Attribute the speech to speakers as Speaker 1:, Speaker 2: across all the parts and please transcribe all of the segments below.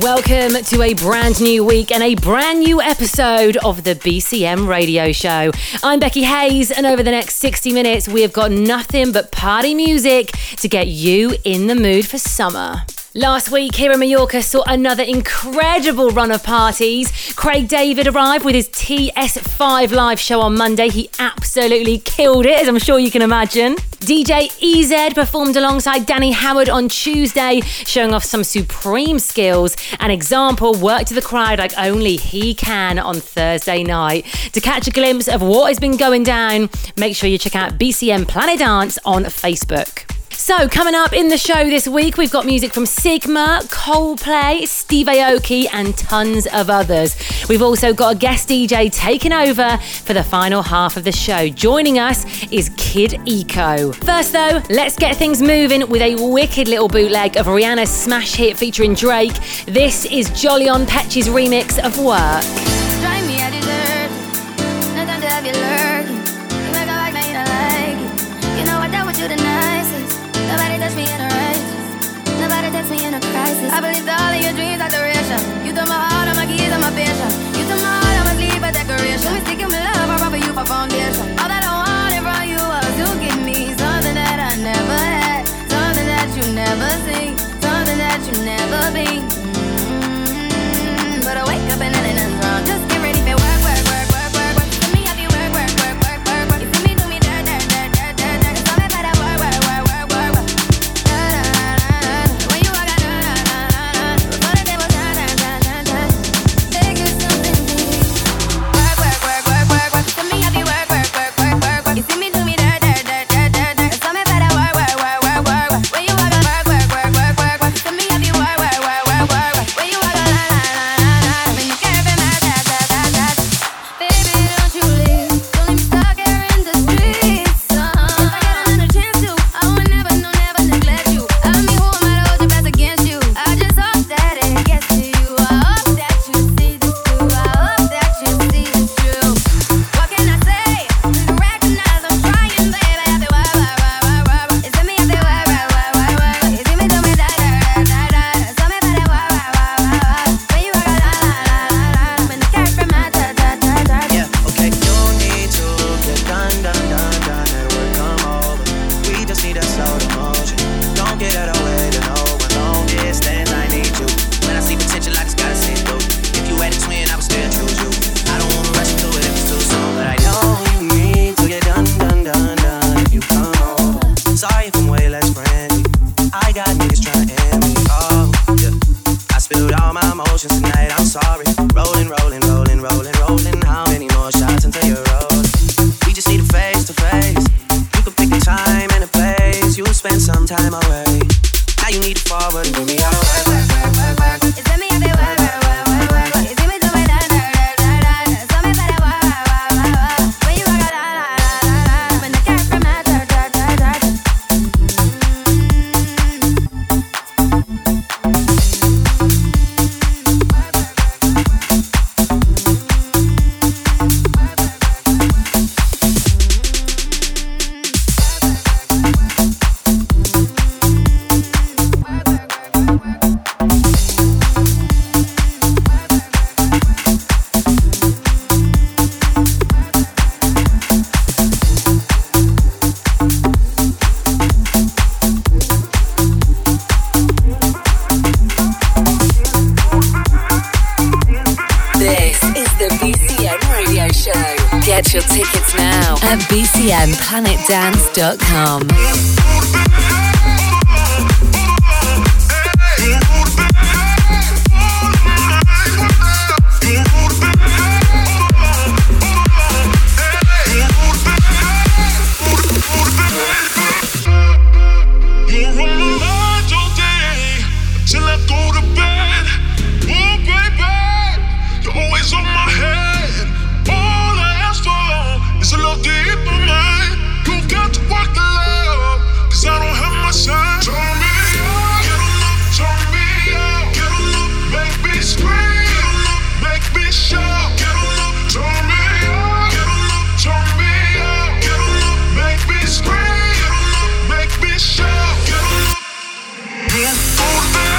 Speaker 1: Welcome to a brand new week and a brand new episode of the BCM radio show. I'm Becky Hayes, and over the next 60 minutes, we have got nothing but party music to get you in the mood for summer. Last week here in Mallorca saw another incredible run of parties. Craig David arrived with his TS5 live show on Monday. He absolutely killed it, as I'm sure you can imagine. DJ EZ performed alongside Danny Howard on Tuesday, showing off some supreme skills. An example worked to the crowd like only he can on Thursday night. To catch a glimpse of what has been going down, make sure you check out BCM Planet Dance on Facebook. So, coming up in the show this week, we've got music from Sigma, Coldplay, Steve Aoki, and tons of others. We've also got a guest DJ taking over for the final half of the show. Joining us is Kideko. First, though, let's get things moving with a wicked little bootleg of Rihanna's smash hit featuring Drake. This is Jolly On Petch's remix of Work.
Speaker 2: I believe all of your dreams. are I the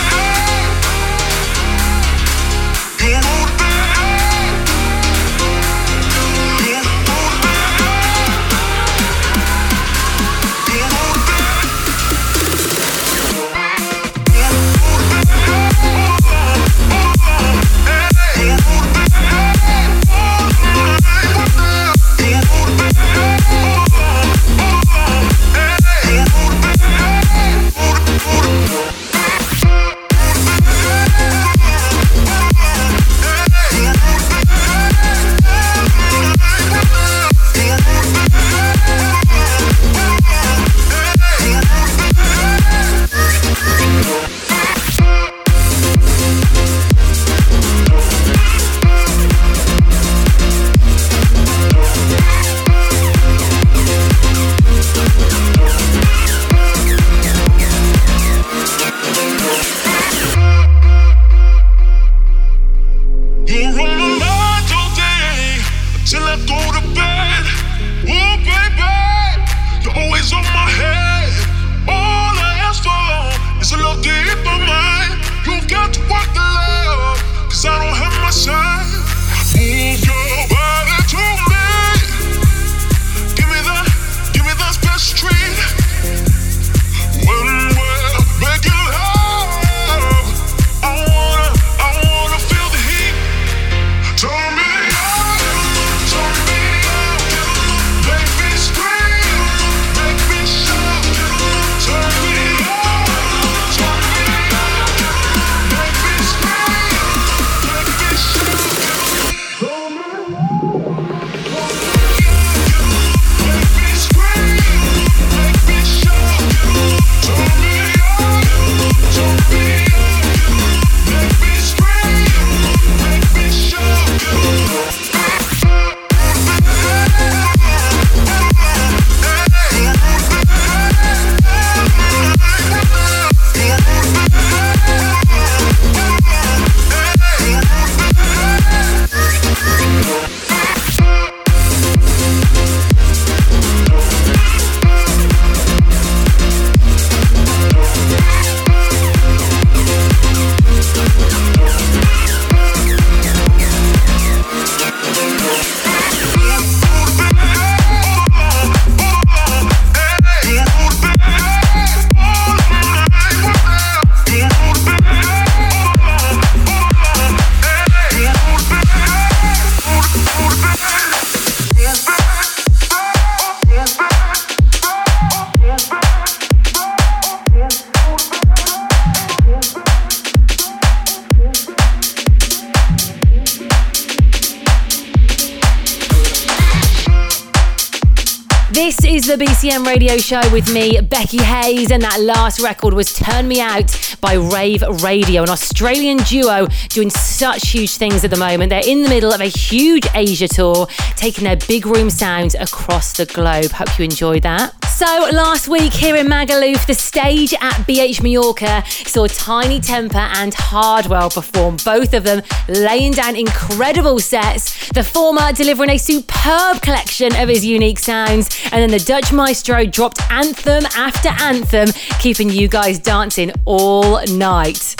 Speaker 3: Radio show
Speaker 1: with me, Becky Hayes, and that last record was Turn Me Out by Rave Radio, an Australian duo doing such huge things at the moment. They're in the middle of a huge Asia tour, taking their big room sounds across the globe. Hope you enjoyed that. So, last week here in Magaluf, the stage at BH Mallorca saw Tinie Tempah and Hardwell perform, both of them laying down incredible sets. The former delivering a superb collection of his unique sounds, and then the Dutch maestro dropped anthem after anthem, keeping you guys dancing all night.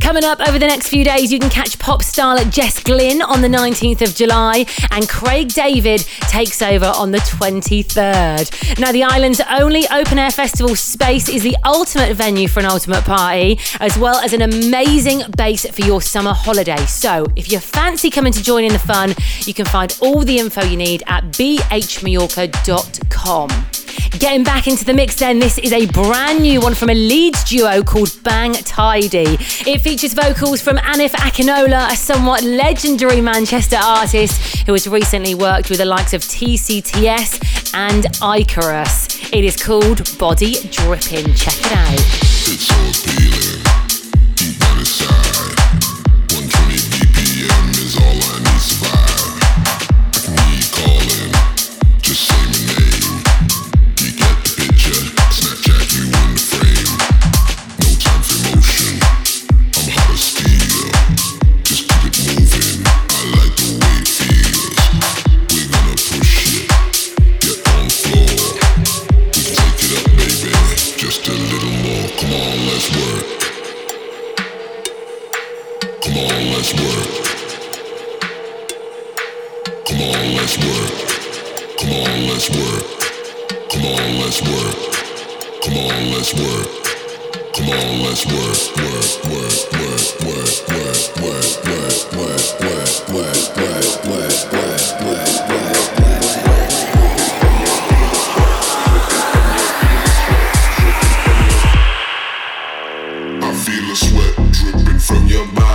Speaker 1: Coming up over the next few days, you can catch pop starlet Jess Glynne on the 19th of July, and Craig David takes over on the 23rd. Now, the island's only open air festival space is the ultimate venue for an ultimate party, as well as an amazing base for your summer holiday. So, if you fancy coming to join in the fun, you can find all the info you need at bhmallorca.com. Getting back into the mix then, this is a brand new one from a Leeds duo called Bang Tidy. It features vocals from Anif Akinola, a somewhat legendary Manchester artist who has recently worked with the likes of TCTS and Icarus. It is called Body Dripping. Check it out.
Speaker 4: I feel a sweat dripping from your mouth.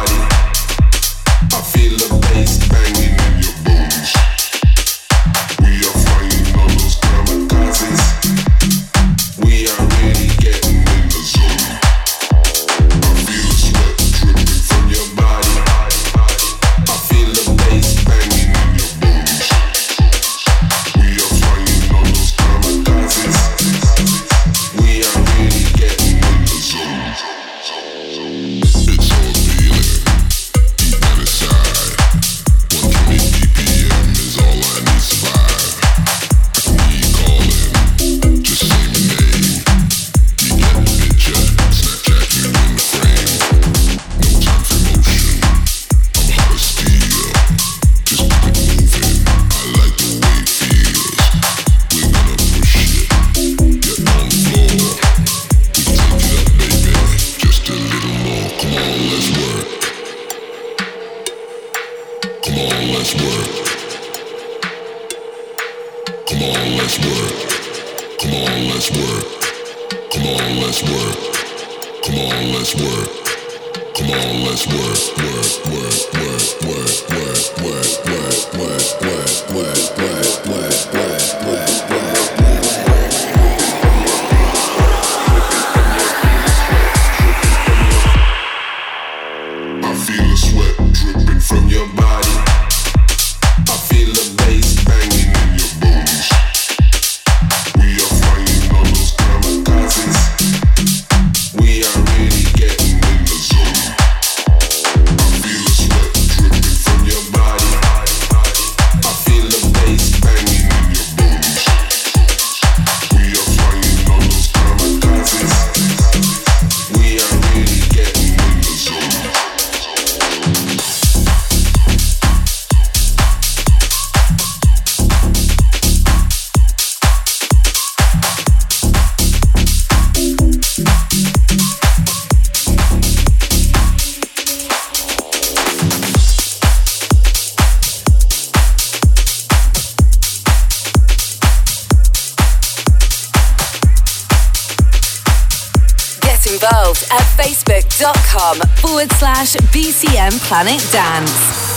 Speaker 3: forward slash BCM Planet Dance.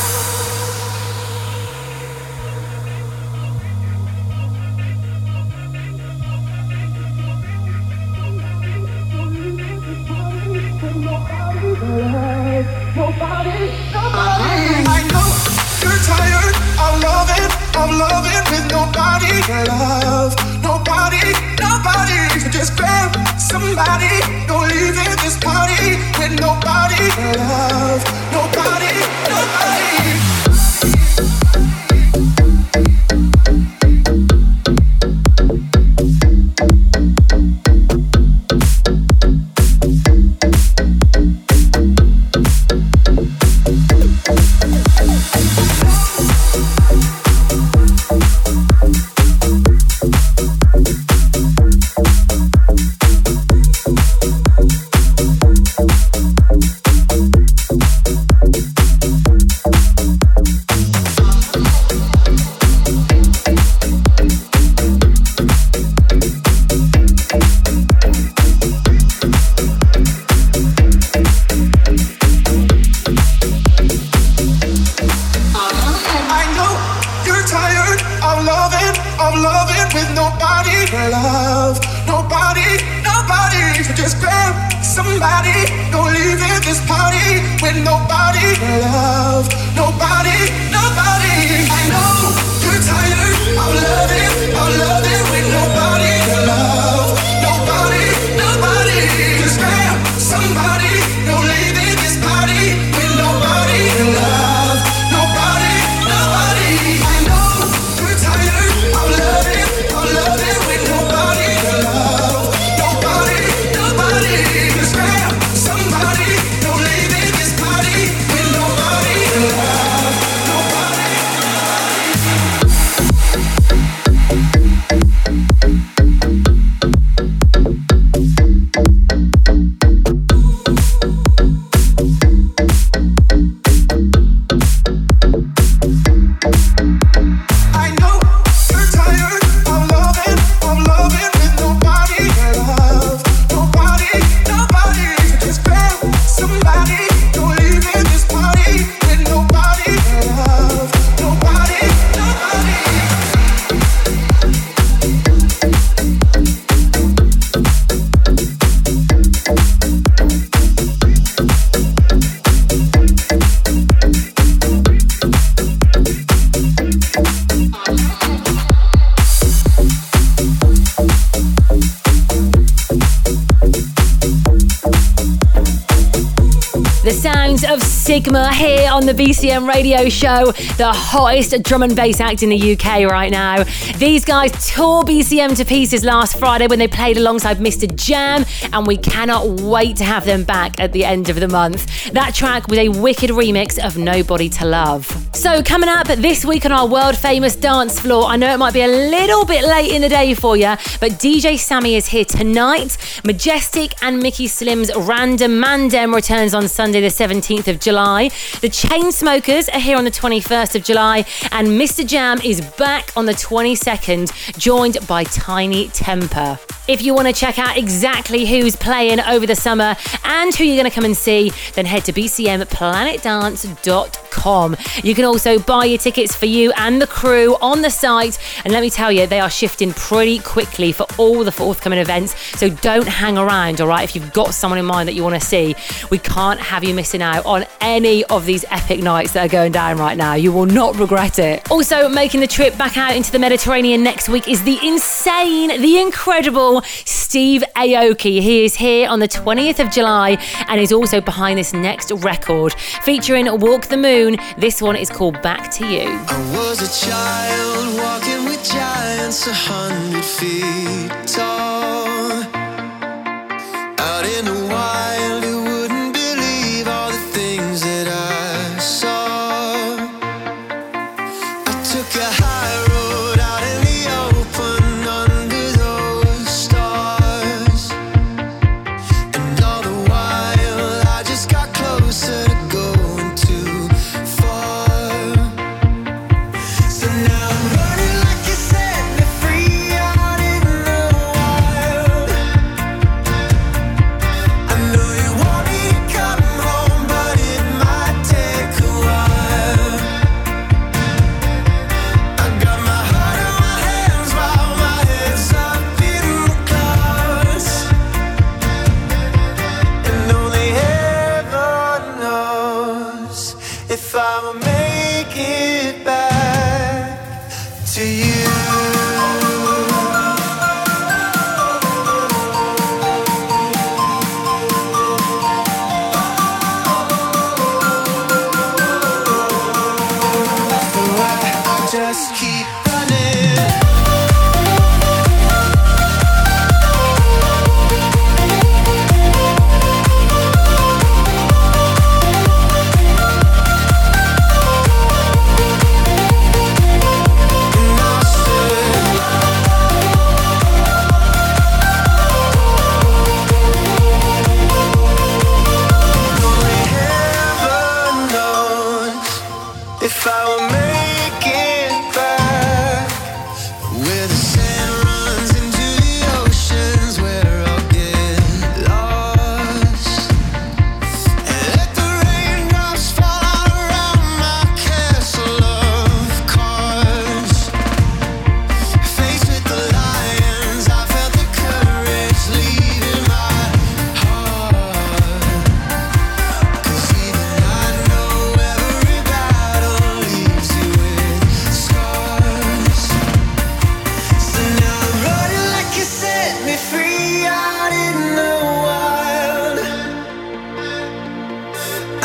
Speaker 1: On the BCM radio show, the hottest drum and bass act in the UK right now. These guys tore BCM to pieces last Friday when they played alongside Mr. Jam, and we cannot wait to have them back at the end of the month. That track was a wicked remix of Nobody to Love. So, coming up this week on our world famous dance floor, I know it might be a little bit late in the day for you, but DJ Sammy is here tonight. Majestic and Mickey Slim's Random Mandem returns on Sunday. The 17th of July. The Chainsmokers are here on the 21st of July, and Mr. Jam is back on the 22nd, joined by Tinie Tempah. If you want to check out exactly who's playing over the summer and who you're going to come and see, then head to bcmplanetdance.com. You can also buy your tickets for you and the crew on the site, and let me tell you, they are shifting pretty quickly for all the forthcoming events. So don't hang around, all right? If you've got someone in mind that you want to see, we can't have you missing out on any of these epic nights that are going down right now. You will not regret it. Also, making the trip back out into the Mediterranean next week is the insane, the incredible Steve Aoki. He is here on the 20th of July and is also behind this next record featuring Walk the Moon. This one is called Back to You.
Speaker 4: I was a child walking with giants a hundred feet tall.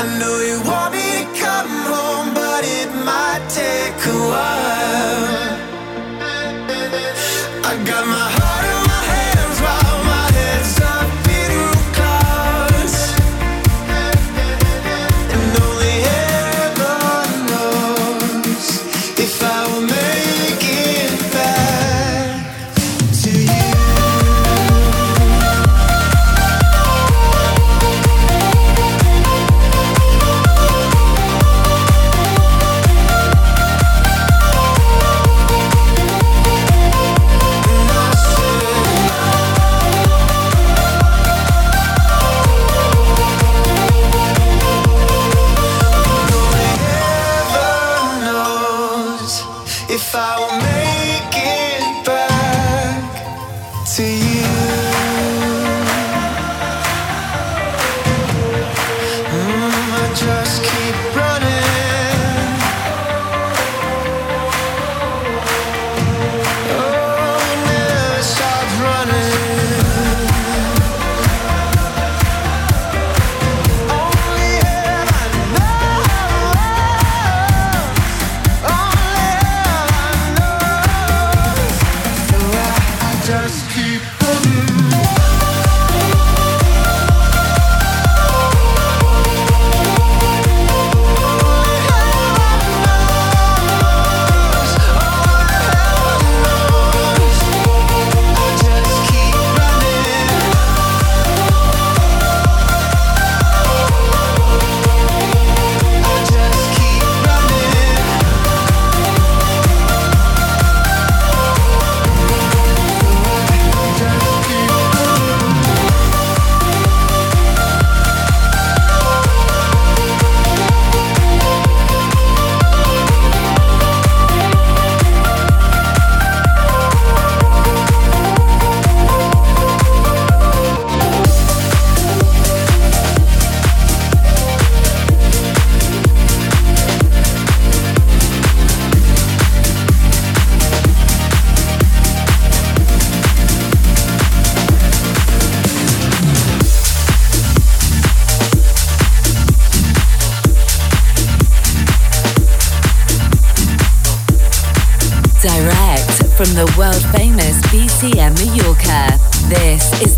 Speaker 4: I know you want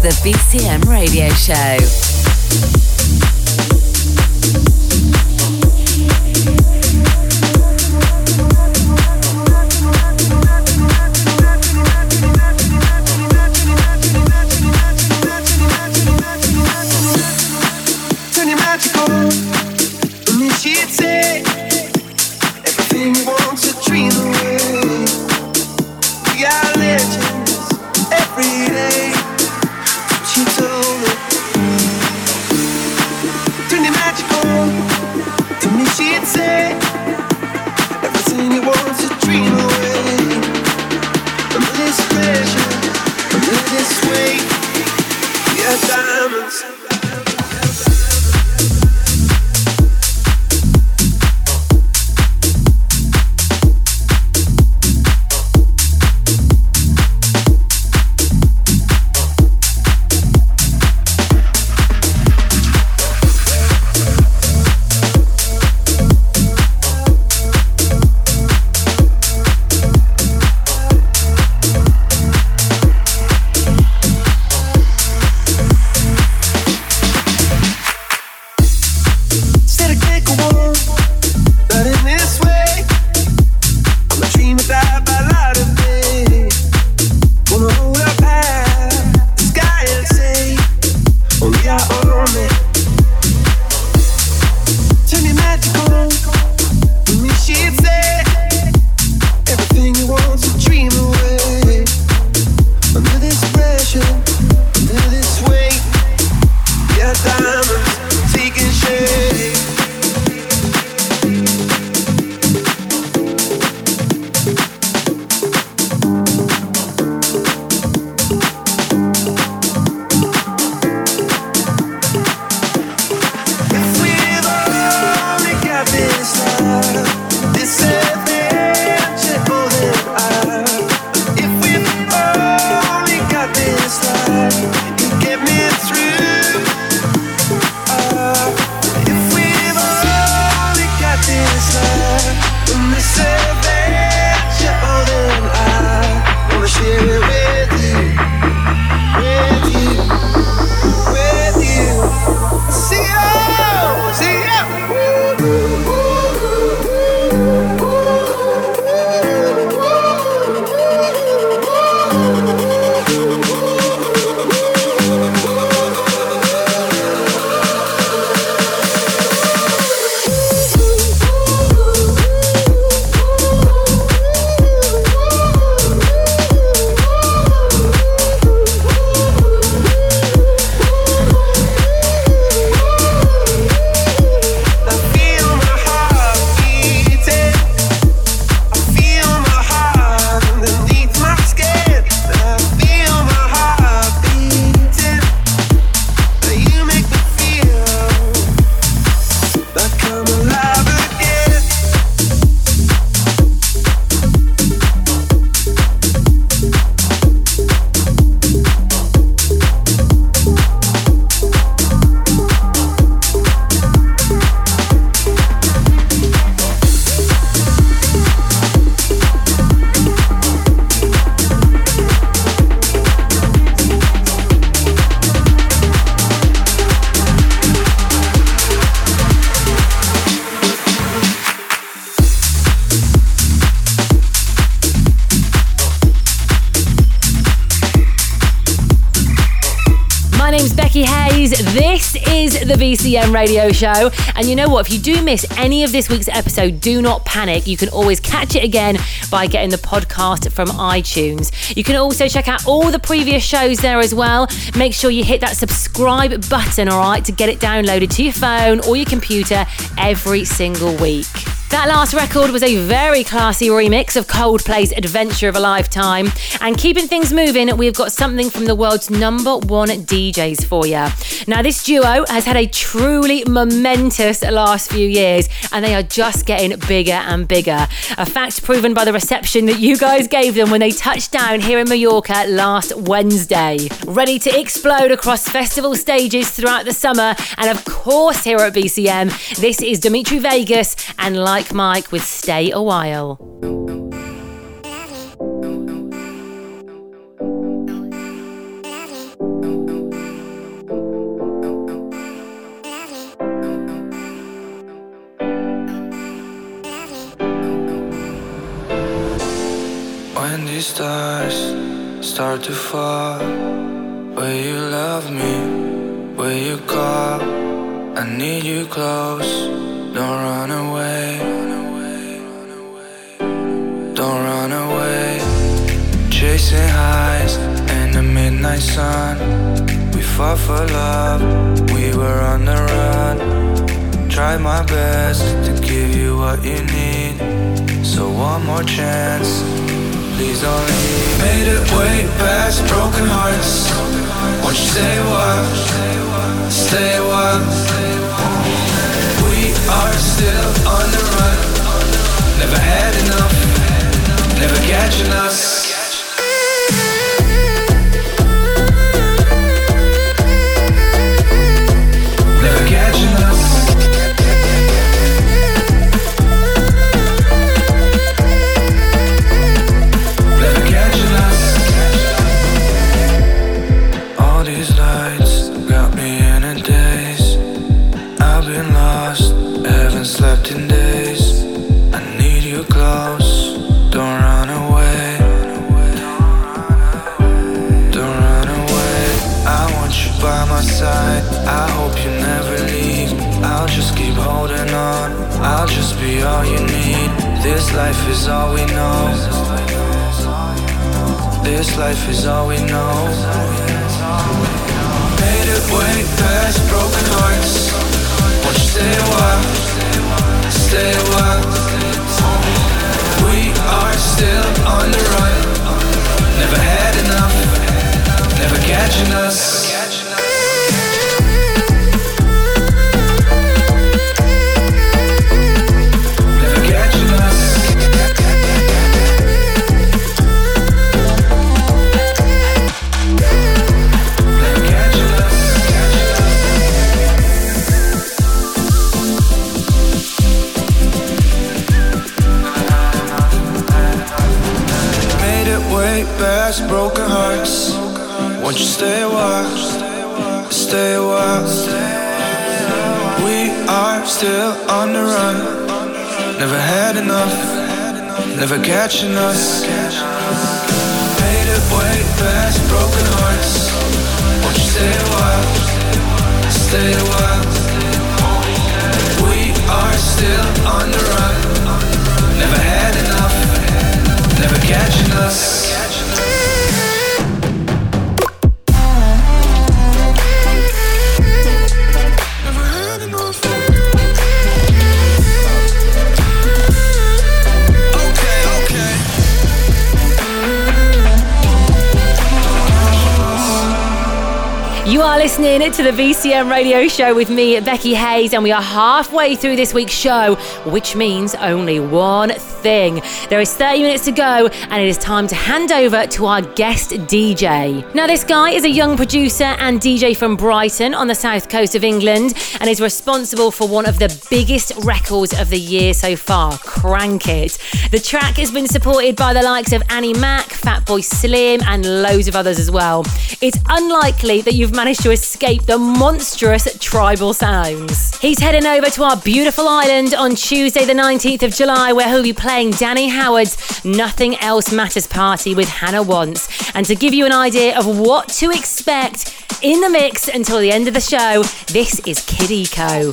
Speaker 3: the BCM Radio Show.
Speaker 1: BCM radio show. And you know what? If you do miss any of this week's episode, do not panic. You can always catch it again by getting the podcast from iTunes. You can also check out all the previous shows there as well. Make sure you hit that subscribe button, all right, to get it downloaded to your phone or your computer every single week. That last record was a very classy remix of Coldplay's Adventure of a Lifetime. And keeping things moving, we've got something from the world's number one DJs for you. Now, this duo has had a truly momentous last few years, and they are just getting bigger and bigger. A fact proven by the reception that you guys gave them when they touched down here in Mallorca last Wednesday. Ready to explode across festival stages throughout the summer, and of course, here at BCM, this is Dimitri Vegas and Like Mike with Stay a While.
Speaker 5: These stars start to fall. Will you love me? Will you call? I need you close. Don't run away. Don't run away. Chasing highs in the midnight sun. We fought for love. We were on the run. Tried my best to give you what you need. So one more chance please don't. Made it way past broken hearts. Won't you stay a? Stay a. We are still on the run. Never had enough. Never catching us. All you need. This life is all we know. This life is all we know. Made it way past broken hearts. Won't you stay a while? Stay a while. We are still on the run. Never had enough. Never catching us. Past broken hearts. Won't you stay a while? Stay a while. We are still on the run. Never had enough. Never catching us. Made it way past broken hearts. Won't you stay a while? Stay a while. We are still on the run. Never had enough. Never catching us.
Speaker 1: Are listening to the BCM radio show with me, Becky Hayes, and we are halfway through this week's show, which means only one thing. There is 30 minutes to go, and it is time to hand over to our guest DJ. Now, this guy is a young producer and DJ from Brighton on the south coast of England, and is responsible for one of the biggest records of the year so far, Crank It. The track has been supported by the likes of Annie Mac, Fatboy Slim, and loads of others as well. It's unlikely that you've managed to escape the monstrous tribal sounds. He's heading over to our beautiful island on Tuesday, the 19th of July, where he'll be playing Danny Howard's Nothing Else Matters party with Hannah Wants. And to give you an idea of what to expect in the mix until the end of the show, this is
Speaker 3: Kideko.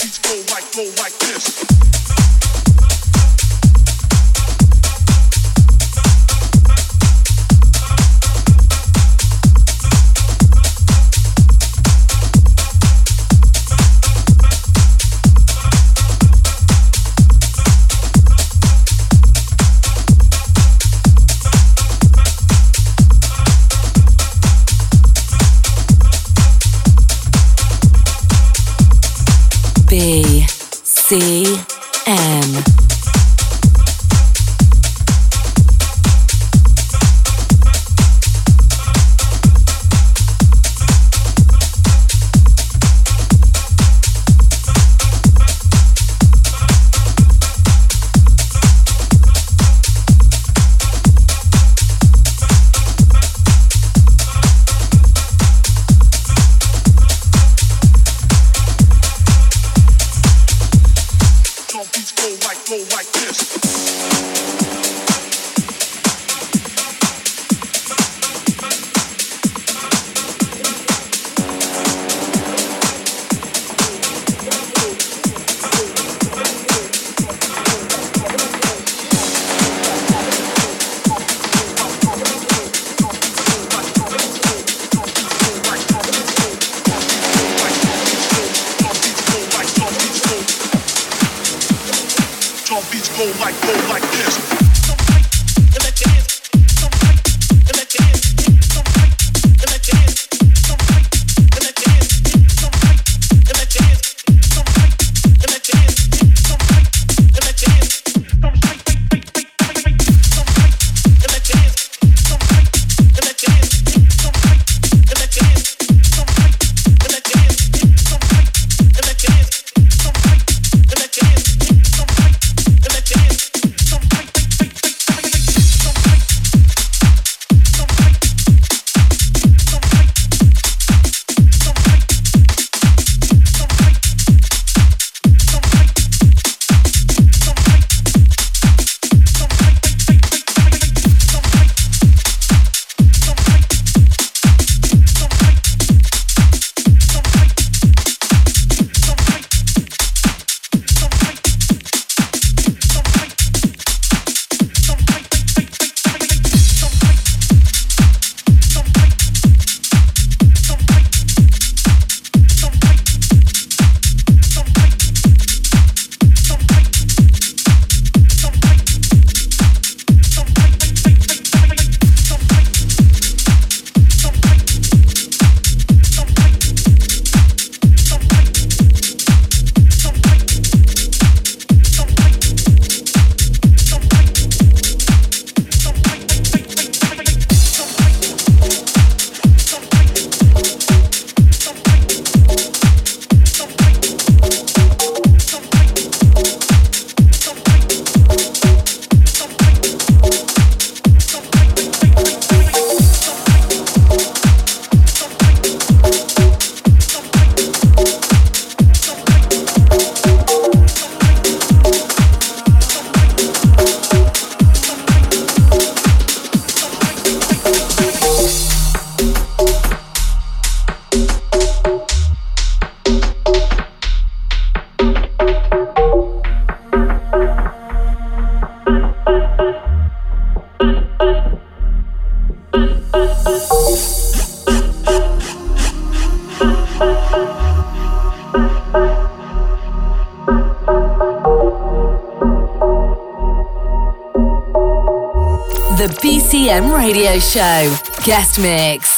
Speaker 3: C
Speaker 6: Show. Guest Mix.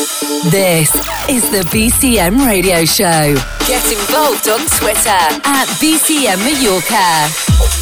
Speaker 3: This is the BCM Radio Show. Get involved on Twitter at BCM Mallorca.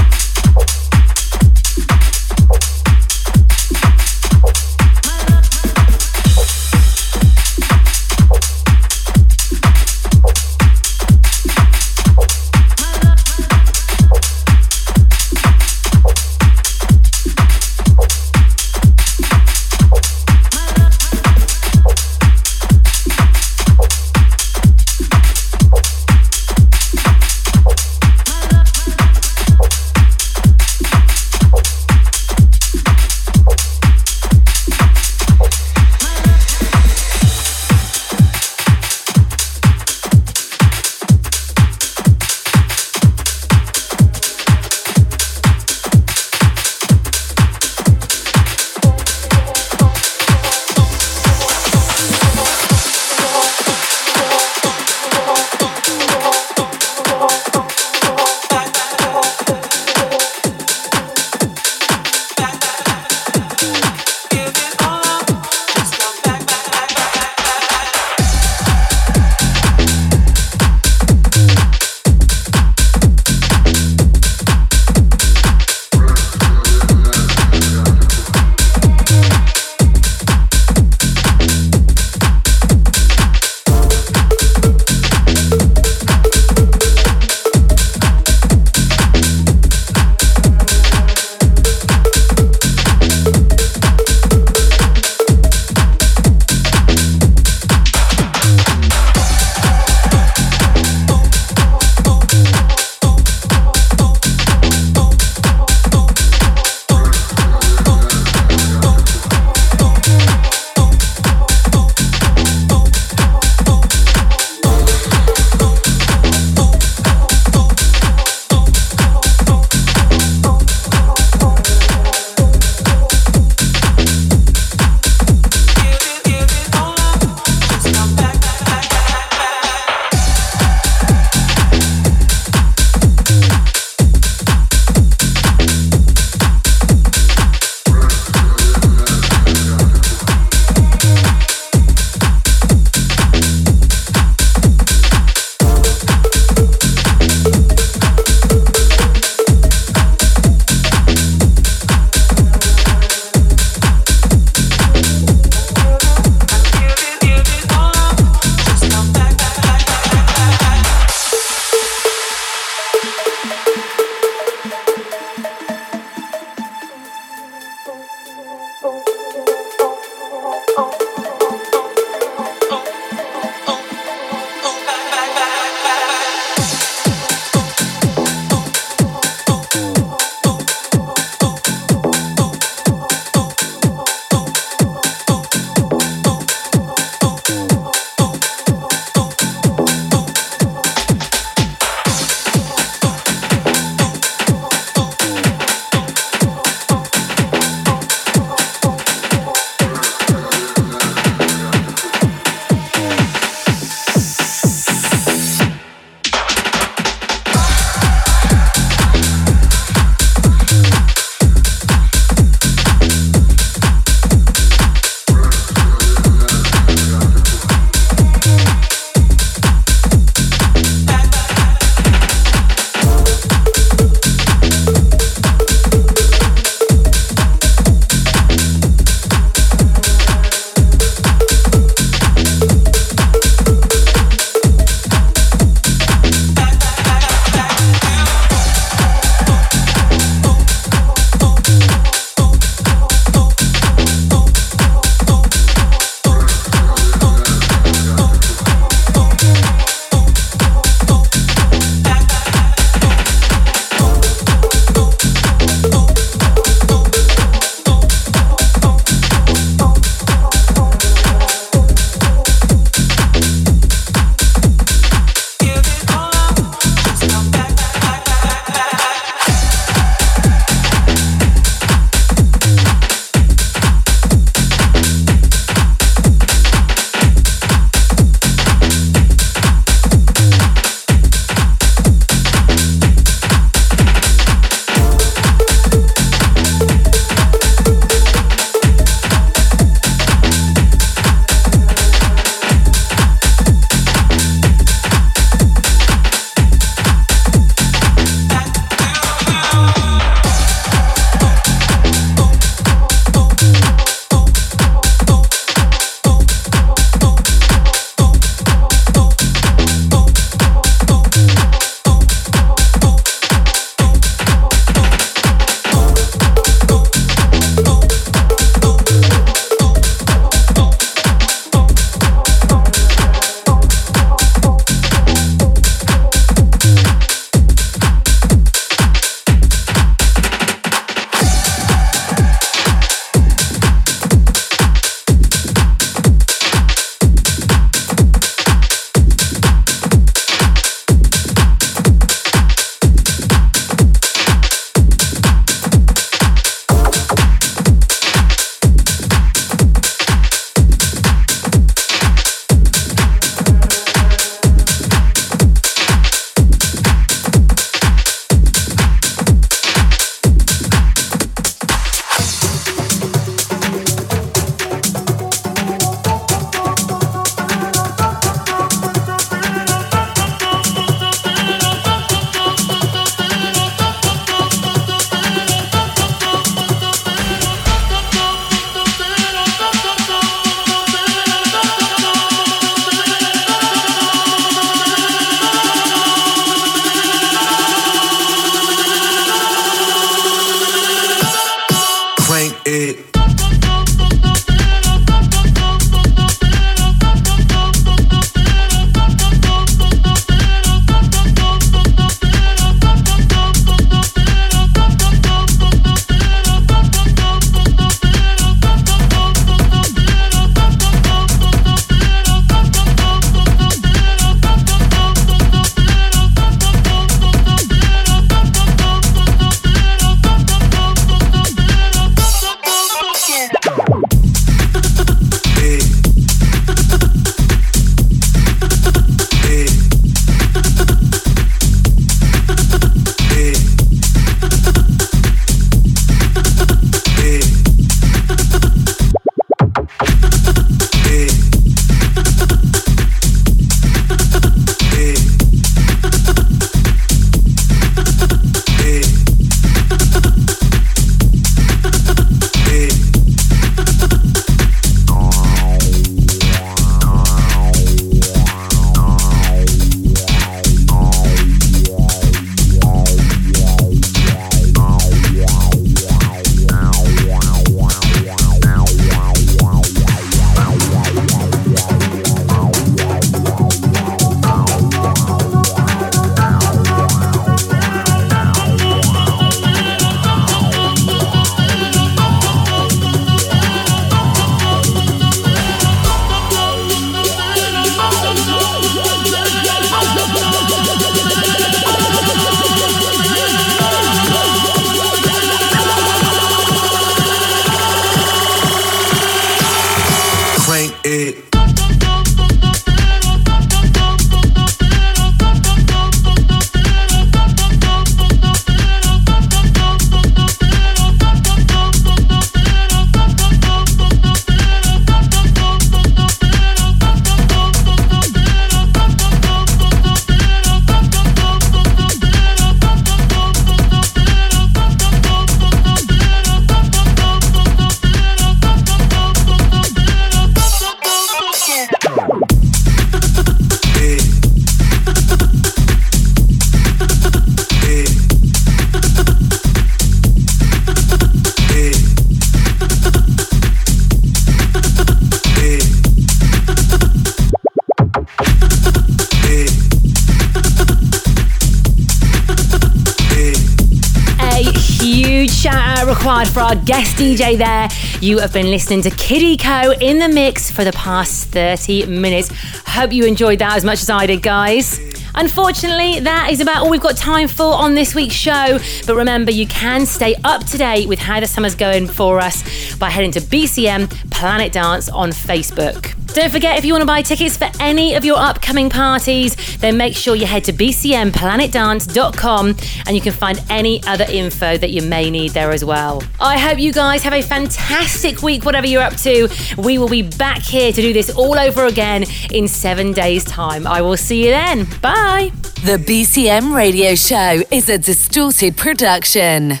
Speaker 1: Our guest DJ there. You have been listening to Kideko in the mix for the past 30 minutes. Hope you enjoyed that as much as I did, guys. Unfortunately, that is about all we've got time for on this week's show. But remember, you can stay up to date with how the summer's going for us by heading to BCM Planet Dance on Facebook. Don't forget, if you want to buy tickets for any of your upcoming parties, then make sure you head to bcmplanetdance.com and you can find any other info that you may need there as well. I hope you guys have a fantastic week, whatever you're up to. We will be back here to do this all over again in seven days' time. I will see you then. Bye.
Speaker 3: The BCM Radio Show is a distorted production.